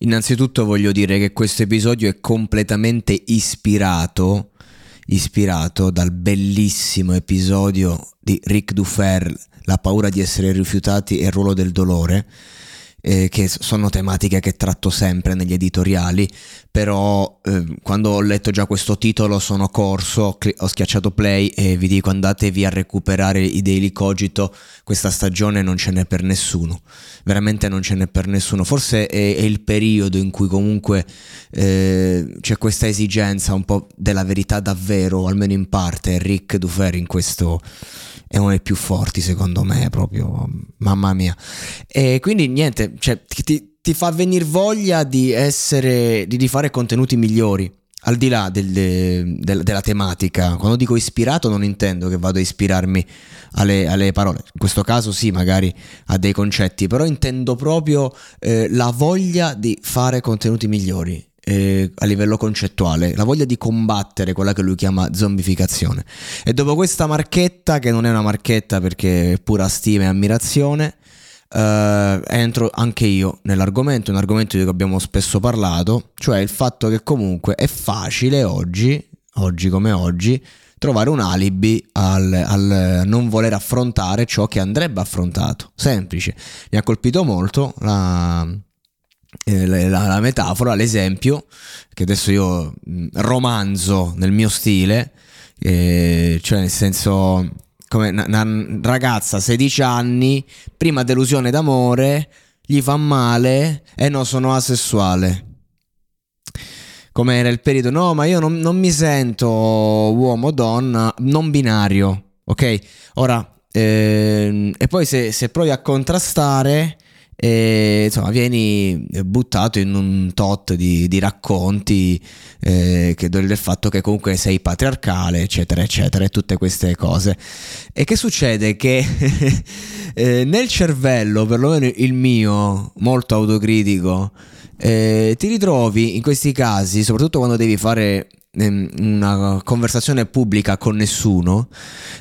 Innanzitutto voglio dire che questo episodio è completamente ispirato, ispirato dal bellissimo episodio di Rick Dufer, La paura di essere rifiutati e il ruolo del dolore, eh, che sono tematiche che tratto sempre negli editoriali, però eh, quando ho letto già questo titolo sono corso, ho schiacciato play e vi dico andatevi a recuperare i Daily Cogito, questa stagione non ce n'è per nessuno, veramente non ce n'è per nessuno, forse è, è il periodo in cui comunque eh, c'è questa esigenza un po' della verità davvero, almeno in parte, Rick Dufer in questo è uno dei più forti secondo me, proprio. Mamma mia. E quindi niente, cioè, ti, ti fa venire voglia di essere, di, di fare contenuti migliori. Al di là del, del, della tematica, quando dico ispirato non intendo che vado a ispirarmi alle, alle, parole, in questo caso sì, magari a dei concetti, però intendo proprio eh, la voglia di fare contenuti migliori eh, a livello concettuale, la voglia di combattere quella che lui chiama zombificazione. E dopo questa marchetta, che non è una marchetta perché è pura stima e ammirazione, Uh, entro anche io nell'argomento, un argomento di cui abbiamo spesso parlato, cioè il fatto che comunque è facile oggi, oggi come oggi, trovare un alibi al, al non voler affrontare ciò che andrebbe affrontato. Semplice. Mi ha colpito molto la, eh, la, la, metafora, l'esempio, che adesso io mm, romanzo nel mio stile, eh, cioè nel senso come una, ragazza 16 anni, prima delusione d'amore, gli fa male e no, sono asessuale. Come era il periodo, no, ma io non, non mi sento uomo, donna, non binario, ok? Ora, ehm, e poi se, se provi a contrastare e insomma vieni buttato in un tot di, di racconti eh, che del fatto che comunque sei patriarcale eccetera eccetera e tutte queste cose. E che succede? Che eh, nel cervello perlomeno il mio molto autocritico eh, ti ritrovi in questi casi soprattutto quando devi fare una conversazione pubblica con nessuno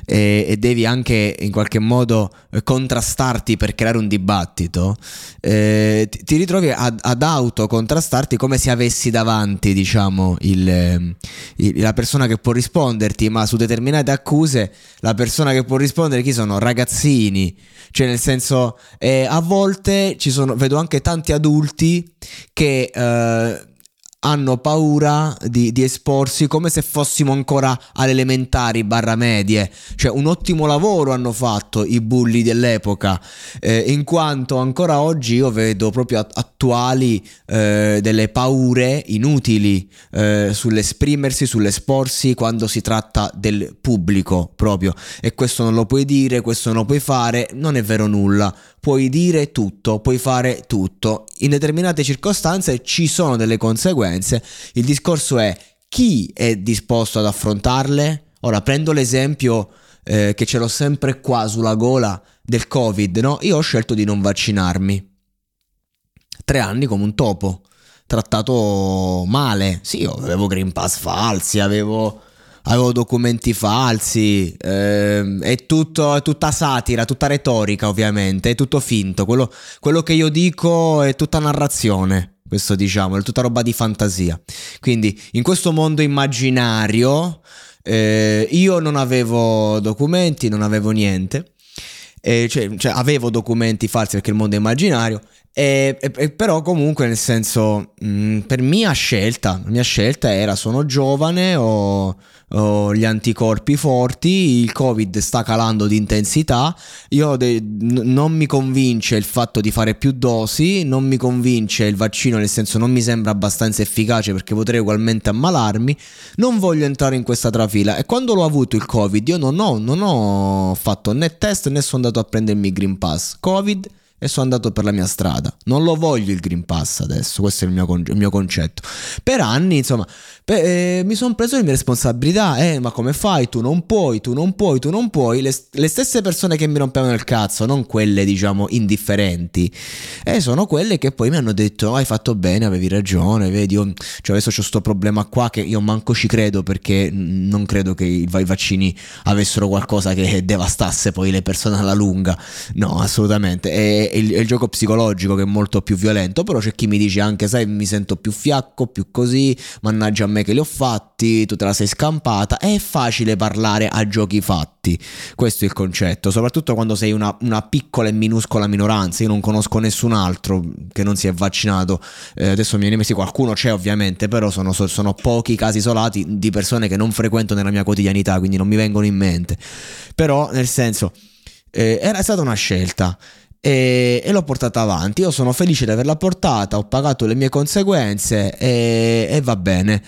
e, e, devi anche in qualche modo contrastarti per creare un dibattito, eh, ti, ritrovi ad, ad autocontrastarti come se avessi davanti, diciamo, il, il, la persona che può risponderti, ma su determinate accuse la persona che può rispondere chi sono? Ragazzini, cioè nel senso eh, a volte ci sono, vedo anche tanti adulti che... Hanno paura di, di, esporsi come se fossimo ancora alle elementari barra medie. Cioè un ottimo lavoro hanno fatto i bulli dell'epoca, eh, in quanto ancora oggi io vedo proprio attuali eh, delle paure inutili eh, sull'esprimersi, sull'esporsi quando si tratta del pubblico proprio. E questo non lo puoi dire, questo non lo puoi fare, non è vero nulla puoi dire tutto, puoi fare tutto. In determinate circostanze ci sono delle conseguenze. Il discorso è chi è disposto ad affrontarle? Ora prendo l'esempio eh, che ce l'ho sempre qua sulla gola del Covid, no? Io ho scelto di non vaccinarmi. Tre anni come un topo, trattato male. Sì, io avevo Green Pass falsi, avevo avevo documenti falsi, ehm, è, tutto, è tutta satira, tutta retorica ovviamente, è tutto finto, quello, quello che io dico è tutta narrazione, questo diciamo, è tutta roba di fantasia. Quindi in questo mondo immaginario eh, io non avevo documenti, non avevo niente. Eh, cioè, cioè, avevo documenti falsi perché il mondo è immaginario e, e, però comunque nel senso, mh, mm, per mia scelta, la mia scelta era sono giovane, ho, ho, gli anticorpi forti, il covid sta calando di intensità, io de- n- non mi convince il fatto di fare più dosi, non mi convince il vaccino nel senso non mi sembra abbastanza efficace perché potrei ugualmente ammalarmi, non voglio entrare in questa trafila. E quando l'ho avuto il covid io non ho, non ho fatto né test né sono andato a prendermi Green Pass, covid e sono andato per la mia strada. Non lo voglio il Green Pass adesso, questo è il mio, con- il mio concetto. Per anni, insomma, per, eh, mi sono preso le mie responsabilità. Eh, ma come fai? Tu non puoi, tu non puoi, tu non puoi. Le, le stesse persone che mi rompevano il cazzo, non quelle, diciamo, indifferenti, eh, sono quelle che poi mi hanno detto: oh, Hai fatto bene, avevi ragione. Vedi, io, cioè adesso c'ho questo problema qua che io manco ci credo perché non credo che i, i vaccini avessero qualcosa che devastasse poi le persone alla lunga. No, assolutamente. E, è il, è il, gioco psicologico che è molto più violento, però c'è chi mi dice anche, sai, mi sento più fiacco, più così, mannaggia a me che li ho fatti, tu te la sei scampata, è facile parlare a giochi fatti, questo è il concetto, soprattutto quando sei una, una piccola e minuscola minoranza, io non conosco nessun altro che non si è vaccinato, eh, adesso mi viene messi qualcuno c'è ovviamente, però sono, sono pochi casi isolati di persone che non frequento nella mia quotidianità, quindi non mi vengono in mente, però nel senso... Eh, era stata una scelta e, e, l'ho portata avanti. Io sono felice di averla portata, ho pagato le mie conseguenze e, e va bene.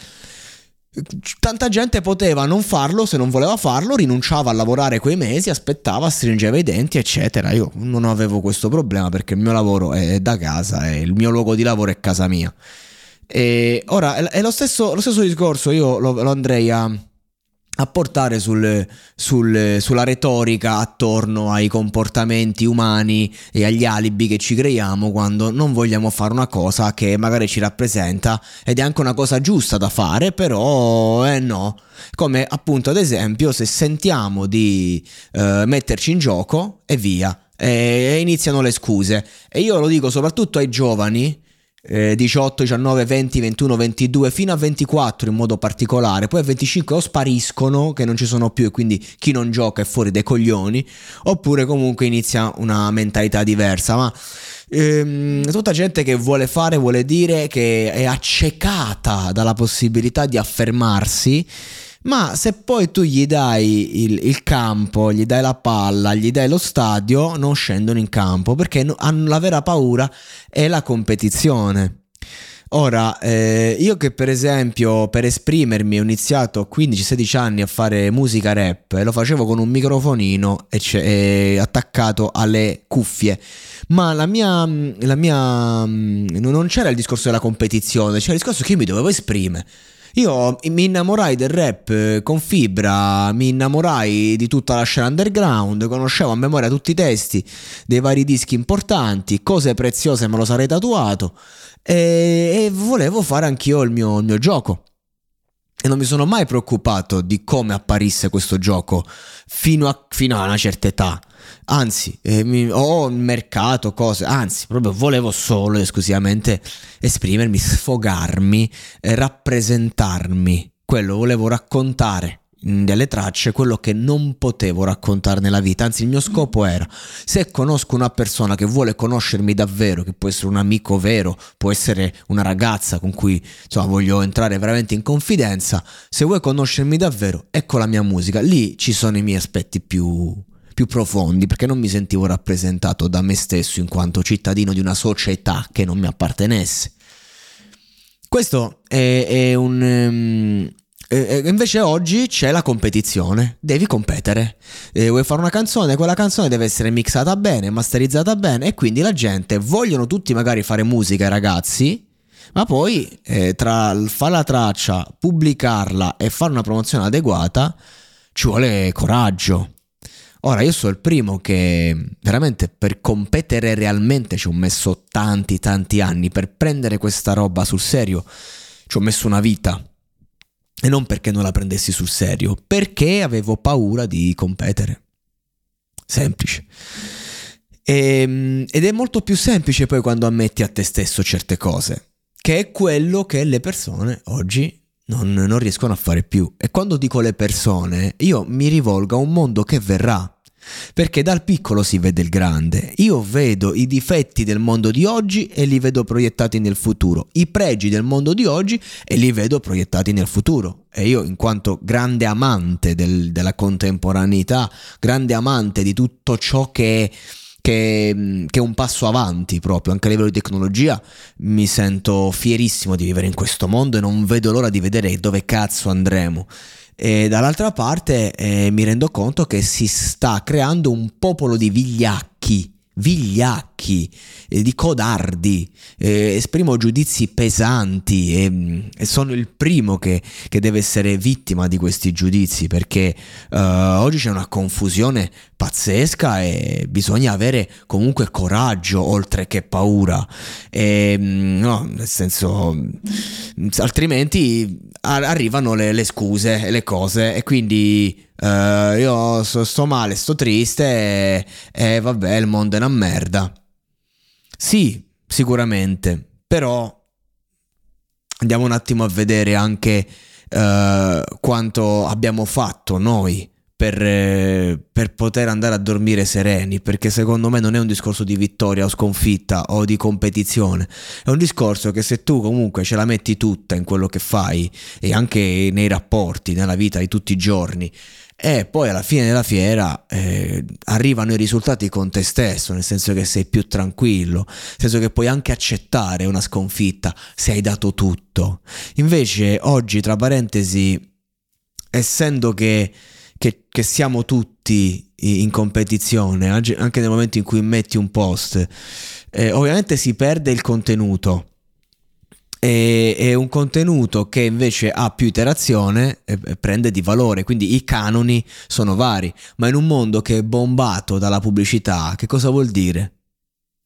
Tanta gente poteva non farlo se non voleva farlo, rinunciava a lavorare quei mesi, aspettava, stringeva i denti, eccetera. Io non avevo questo problema perché il mio lavoro è da casa e il mio luogo di lavoro è casa mia. E ora è lo stesso, lo stesso discorso, io lo, lo andrei a a portare sul, sul, sulla retorica attorno ai comportamenti umani e agli alibi che ci creiamo quando non vogliamo fare una cosa che magari ci rappresenta ed è anche una cosa giusta da fare, però eh no. Come appunto ad esempio se sentiamo di eh, metterci in gioco e via, e iniziano le scuse. E io lo dico soprattutto ai giovani 18, 19, 20, 21, 22 fino a 24 in modo particolare, poi a 25 o spariscono che non ci sono più e quindi chi non gioca è fuori dai coglioni, oppure comunque inizia una mentalità diversa, ma ehm, tutta gente che vuole fare, vuole dire che è accecata dalla possibilità di affermarsi ma se poi tu gli dai il, il, campo, gli dai la palla, gli dai lo stadio, non scendono in campo perché hanno la vera paura è la competizione. Ora, eh, io che per esempio per esprimermi ho iniziato a 15-16 anni a fare musica rap e lo facevo con un microfonino e e attaccato alle cuffie, ma la mia, la mia, non c'era il discorso della competizione, c'era il discorso che io mi dovevo esprimere. Io mi innamorai del rap eh, con fibra, mi innamorai di tutta la scena underground, conoscevo a memoria tutti i testi dei vari dischi importanti, cose preziose me lo sarei tatuato e, e volevo fare anch'io il mio, il mio gioco. E non mi sono mai preoccupato di come apparisse questo gioco fino a, fino a una certa età. Anzi, eh, ho mercato cose, anzi, proprio volevo solo e esclusivamente esprimermi, sfogarmi, eh, rappresentarmi. Quello volevo raccontare delle tracce quello che non potevo raccontare nella vita, anzi il mio scopo era se conosco una persona che vuole conoscermi davvero, che può essere un amico vero, può essere una ragazza con cui insomma, voglio entrare veramente in confidenza, se vuoi conoscermi davvero, ecco la mia musica, lì ci sono i miei aspetti più, più profondi perché non mi sentivo rappresentato da me stesso in quanto cittadino di una società che non mi appartenesse. Questo è, è un... Um, e invece oggi c'è la competizione, devi competere. E vuoi fare una canzone, quella canzone deve essere mixata bene, masterizzata bene e quindi la gente vogliono tutti magari fare musica, ragazzi, ma poi eh, tra fare la traccia, pubblicarla e fare una promozione adeguata ci vuole coraggio. Ora io sono il primo che veramente per competere realmente ci ho messo tanti tanti anni per prendere questa roba sul serio. Ci ho messo una vita e non perché non la prendessi sul serio, perché avevo paura di competere. Semplice. E, ehm, ed è molto più semplice poi quando ammetti a te stesso certe cose, che è quello che le persone oggi non, non riescono a fare più. E quando dico le persone, io mi rivolgo a un mondo che verrà perché dal piccolo si vede il grande. Io vedo i difetti del mondo di oggi e li vedo proiettati nel futuro, i pregi del mondo di oggi e li vedo proiettati nel futuro. E io, in quanto grande amante del, della contemporaneità, grande amante di tutto ciò che è che, che, è un passo avanti proprio anche a livello di tecnologia. Mi sento fierissimo di vivere in questo mondo e non vedo l'ora di vedere dove cazzo andremo. E dall'altra parte eh, mi rendo conto che si sta creando un popolo di vigliacchi vigliacchi, eh, di codardi, eh, esprimo giudizi pesanti e, e, sono il primo che, che, deve essere vittima di questi giudizi perché uh, oggi c'è una confusione pazzesca e bisogna avere comunque coraggio oltre che paura. E, mm, no, nel senso, mm, altrimenti arrivano le, le scuse e le cose e quindi Uh, io sto, sto, male, sto triste e, e vabbè, il mondo è una merda. Sì, sicuramente, però andiamo un attimo a vedere anche uh, quanto abbiamo fatto noi per, eh, per, poter andare a dormire sereni, perché secondo me non è un discorso di vittoria o sconfitta o di competizione, è un discorso che se tu comunque ce la metti tutta in quello che fai e anche nei rapporti, nella vita di tutti i giorni, e poi alla fine della fiera eh, arrivano i risultati con te stesso, nel senso che sei più tranquillo, nel senso che puoi anche accettare una sconfitta se hai dato tutto. Invece oggi, tra parentesi, essendo che, che, che siamo tutti in competizione, anche nel momento in cui metti un post, eh, ovviamente si perde il contenuto è, è, un contenuto che invece ha più iterazione e prende di valore, quindi i canoni sono vari, ma in un mondo che è bombato dalla pubblicità, che cosa vuol dire?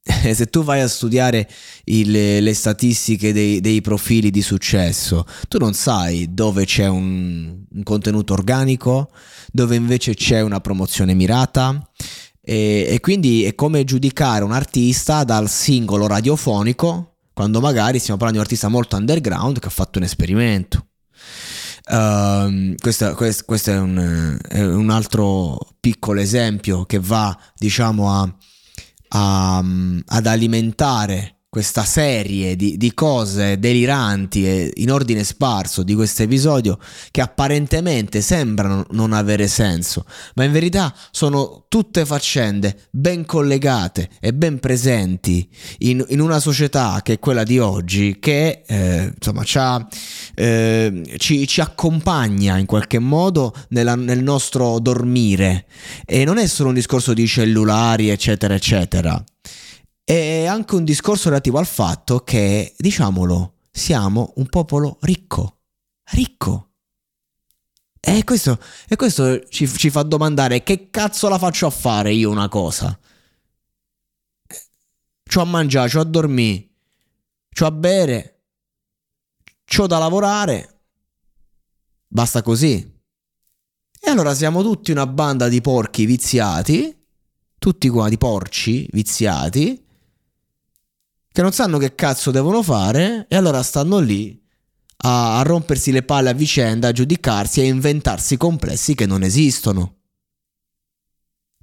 Se tu vai a studiare il, le statistiche dei, dei, profili di successo, tu non sai dove c'è un, un contenuto organico, dove invece c'è una promozione mirata, e, e, quindi è come giudicare un artista dal singolo radiofonico quando magari stiamo parlando di un artista molto underground che ha fatto un esperimento. Uh, questo, questo, questo è, un, è, un, altro piccolo esempio che va, diciamo, a, a, ad alimentare questa serie di, di, cose deliranti e in ordine sparso di questo episodio che apparentemente sembrano non avere senso, ma in verità sono tutte faccende ben collegate e ben presenti in, in una società che è quella di oggi che eh, insomma eh, ci, ci, accompagna in qualche modo nella, nel nostro dormire. E non è solo un discorso di cellulari eccetera eccetera è anche un discorso relativo al fatto che, diciamolo, siamo un popolo ricco. Ricco. E questo, e questo ci, ci, fa domandare che cazzo la faccio a fare io una cosa? C'ho a mangiare, c'ho a dormire, c'ho a bere, c'ho da lavorare. Basta così. E allora siamo tutti una banda di porchi viziati, tutti qua di porci viziati, che non sanno che cazzo devono fare e allora stanno lì a, a rompersi le palle a vicenda, a giudicarsi e a inventarsi complessi che non esistono,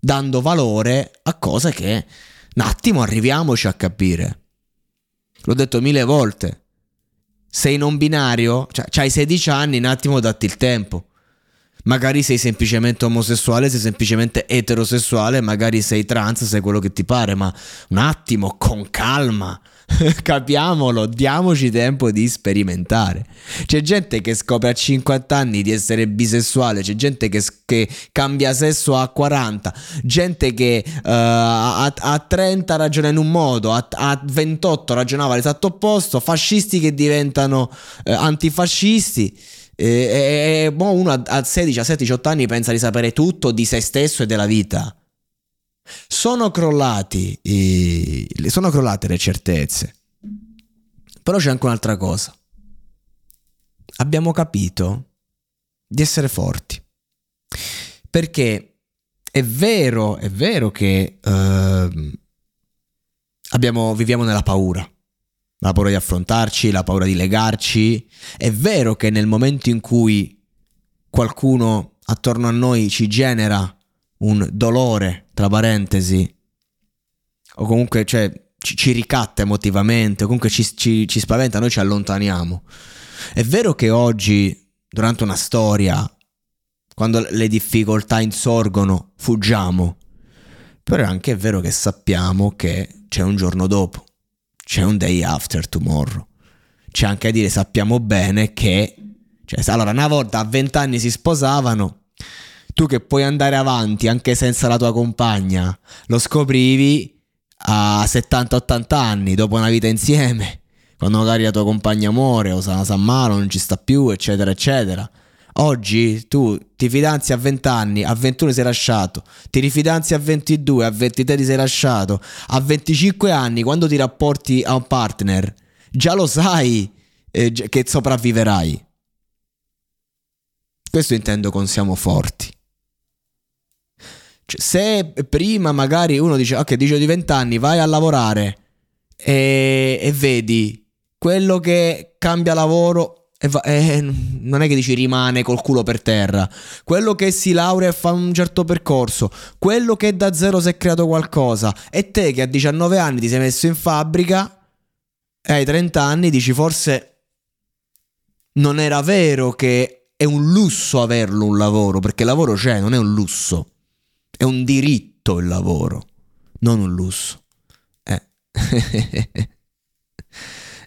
dando valore a cose che un attimo arriviamoci a capire. L'ho detto mille volte. Sei non binario, cioè hai 16 anni, un attimo datti il tempo. Magari sei semplicemente omosessuale, sei semplicemente eterosessuale, magari sei trans, sei quello che ti pare, ma un attimo, con calma. Capiamolo, diamoci tempo di sperimentare. C'è gente che scopre a 50 anni di essere bisessuale, c'è gente che, che cambia sesso a 40, gente che uh, a, a, 30 ragiona in un modo, a, a 28 ragionava l'esatto opposto, fascisti che diventano uh, antifascisti. E, e, boh, uno a 16, a 17, 18 anni pensa di sapere tutto di se stesso e della vita. Sono crollati i, sono crollate le certezze. Però c'è anche un'altra cosa. Abbiamo capito di essere forti. Perché è vero, è vero che uh, abbiamo, viviamo nella paura la paura di affrontarci, la paura di legarci. È vero che nel momento in cui qualcuno attorno a noi ci genera un dolore, tra parentesi, o comunque cioè, ci, ci, ricatta emotivamente, o comunque ci, ci, ci spaventa, noi ci allontaniamo. È vero che oggi, durante una storia, quando le difficoltà insorgono, fuggiamo, però è anche vero che sappiamo che c'è un giorno dopo c'è un day after tomorrow. C'è anche a dire, sappiamo bene che... Cioè, allora, una volta a vent'anni si sposavano, tu che puoi andare avanti anche senza la tua compagna, lo scoprivi a 70-80 anni, dopo una vita insieme, quando magari la tua compagna muore o sa, sa male, non ci sta più, eccetera, eccetera. Oggi tu ti fidanzi a 20 anni, a 21 sei lasciato, ti rifidanzi a 22, a 23 ti sei lasciato, a 25 anni quando ti rapporti a un partner, già lo sai eh, che sopravviverai. Questo intendo con siamo forti. Cioè, se prima magari uno dice ok, dice di 20 anni, vai a lavorare e, e vedi quello che cambia lavoro e, va, e, non è che dici rimane col culo per terra. Quello che si laurea e fa un certo percorso, quello che da zero si è creato qualcosa, e te che a 19 anni ti sei messo in fabbrica, e hai 30 anni dici forse non era vero che è un lusso averlo un lavoro, perché il lavoro c'è, non è un lusso, è un diritto il lavoro, non un lusso. Eh.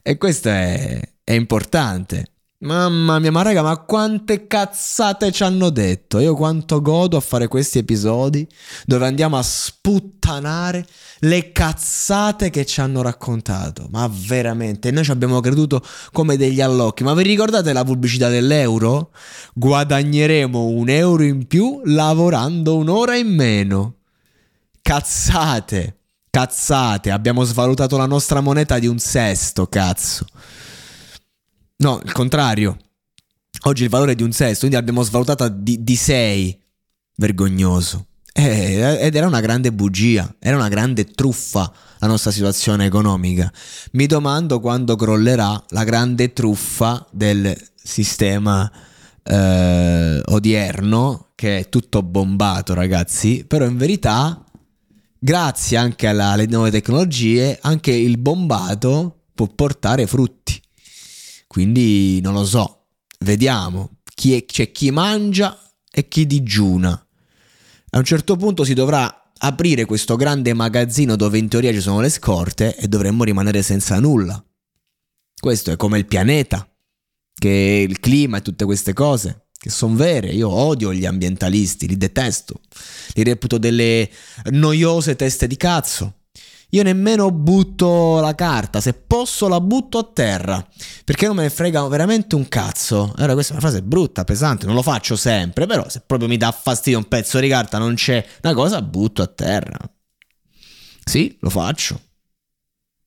e questo è, è importante. Mamma mia, ma raga, ma quante cazzate ci hanno detto? Io quanto godo a fare questi episodi dove andiamo a sputtanare le cazzate che ci hanno raccontato. Ma veramente, noi ci abbiamo creduto come degli allocchi. Ma vi ricordate la pubblicità dell'euro? Guadagneremo un euro in più lavorando un'ora in meno. Cazzate, cazzate, abbiamo svalutato la nostra moneta di un sesto, cazzo. No, il contrario. Oggi il valore è di un sesto, quindi l'abbiamo svalutata di, di 6. Vergognoso. Eh, ed era una grande bugia, era una grande truffa la nostra situazione economica. Mi domando quando crollerà la grande truffa del sistema eh, odierno, che è tutto bombato, ragazzi. Però in verità, grazie anche alla, alle nuove tecnologie, anche il bombato può portare frutti. Quindi non lo so, vediamo. Chi è, c'è chi mangia e chi digiuna. A un certo punto si dovrà aprire questo grande magazzino dove in teoria ci sono le scorte e dovremmo rimanere senza nulla. Questo è come il pianeta, che il clima e tutte queste cose, che sono vere. Io odio gli ambientalisti, li detesto, li reputo delle noiose teste di cazzo. Io nemmeno butto la carta, se posso la butto a terra, perché non me ne frega veramente un cazzo. Allora questa è una frase brutta, pesante, non lo faccio sempre, però se proprio mi dà fastidio un pezzo di carta, non c'è una cosa, butto a terra. Sì, lo faccio.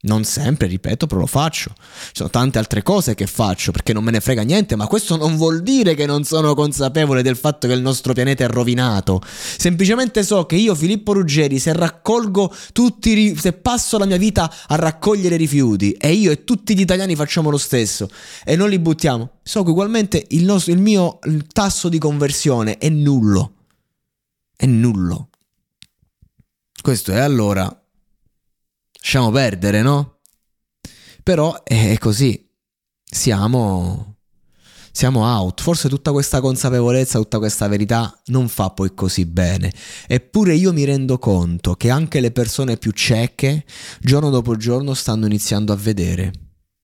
Non sempre, ripeto, però lo faccio. Ci sono tante altre cose che faccio perché non me ne frega niente, ma questo non vuol dire che non sono consapevole del fatto che il nostro pianeta è rovinato. Semplicemente so che io, Filippo Ruggeri, se raccolgo tutti, se passo la mia vita a raccogliere rifiuti e io e tutti gli italiani facciamo lo stesso e non li buttiamo, so che ugualmente il, nostro, il mio il tasso di conversione è nullo. È nullo. Questo è allora lasciamo perdere, no? Però è così. Siamo siamo out. Forse tutta questa consapevolezza, tutta questa verità non fa poi così bene. Eppure io mi rendo conto che anche le persone più cieche, giorno dopo giorno, stanno iniziando a vedere.